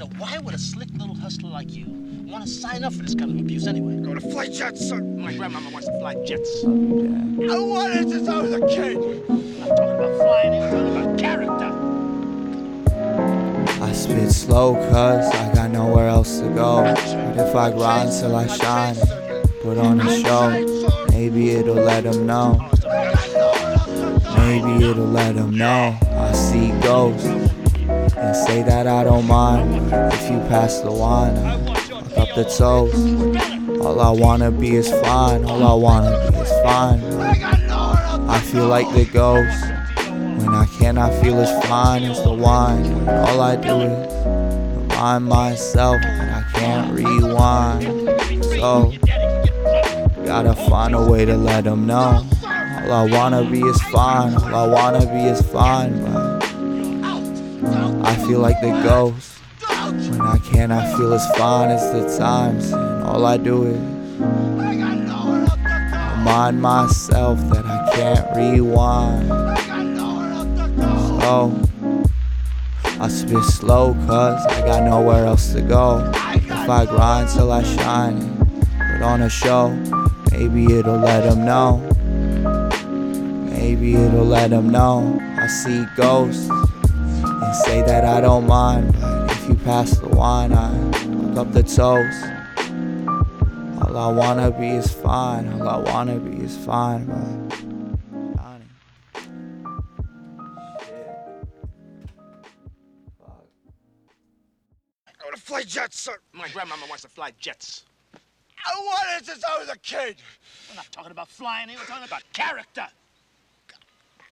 Now, why would a slick little hustler like you want to sign up for this kind of abuse anyway? Go to flight jets, sir. My grandmama wants to fly jets. Oh, I wanted since I was a kid. I'm not talking about flying, I'm talking about character. I spit slow cause I got nowhere else to go. But if I grind till I shine, put on a show, maybe it'll let them know. Oh, maybe it'll let them know I see ghosts. And say that I don't mind. If you pass the wine, fuck up the toast. All I wanna be is fine. All I wanna be is fine. I feel like the ghost. When I cannot feel as fine as the wine. All I do is remind myself that I can't rewind. So, gotta find a way to let them know. All I wanna be is fine. All I wanna be is fine. Feel like the ghost. When I cannot feel as fine as the times. And all I do is remind myself that I can't rewind. So I spit slow cause I got nowhere else to go. If I grind till I shine put on a show, maybe it'll let them know. Maybe it'll let them know I see ghosts and say that I don't mind. But if you pass the wine, I hook up the toast. All I wanna be is fine. All I wanna be is fine. But Johnny. Go to flight jets, sir. My grandmama wants to fly jets. I wanted since I was a kid. We're not talking about flying here, we're talking about character.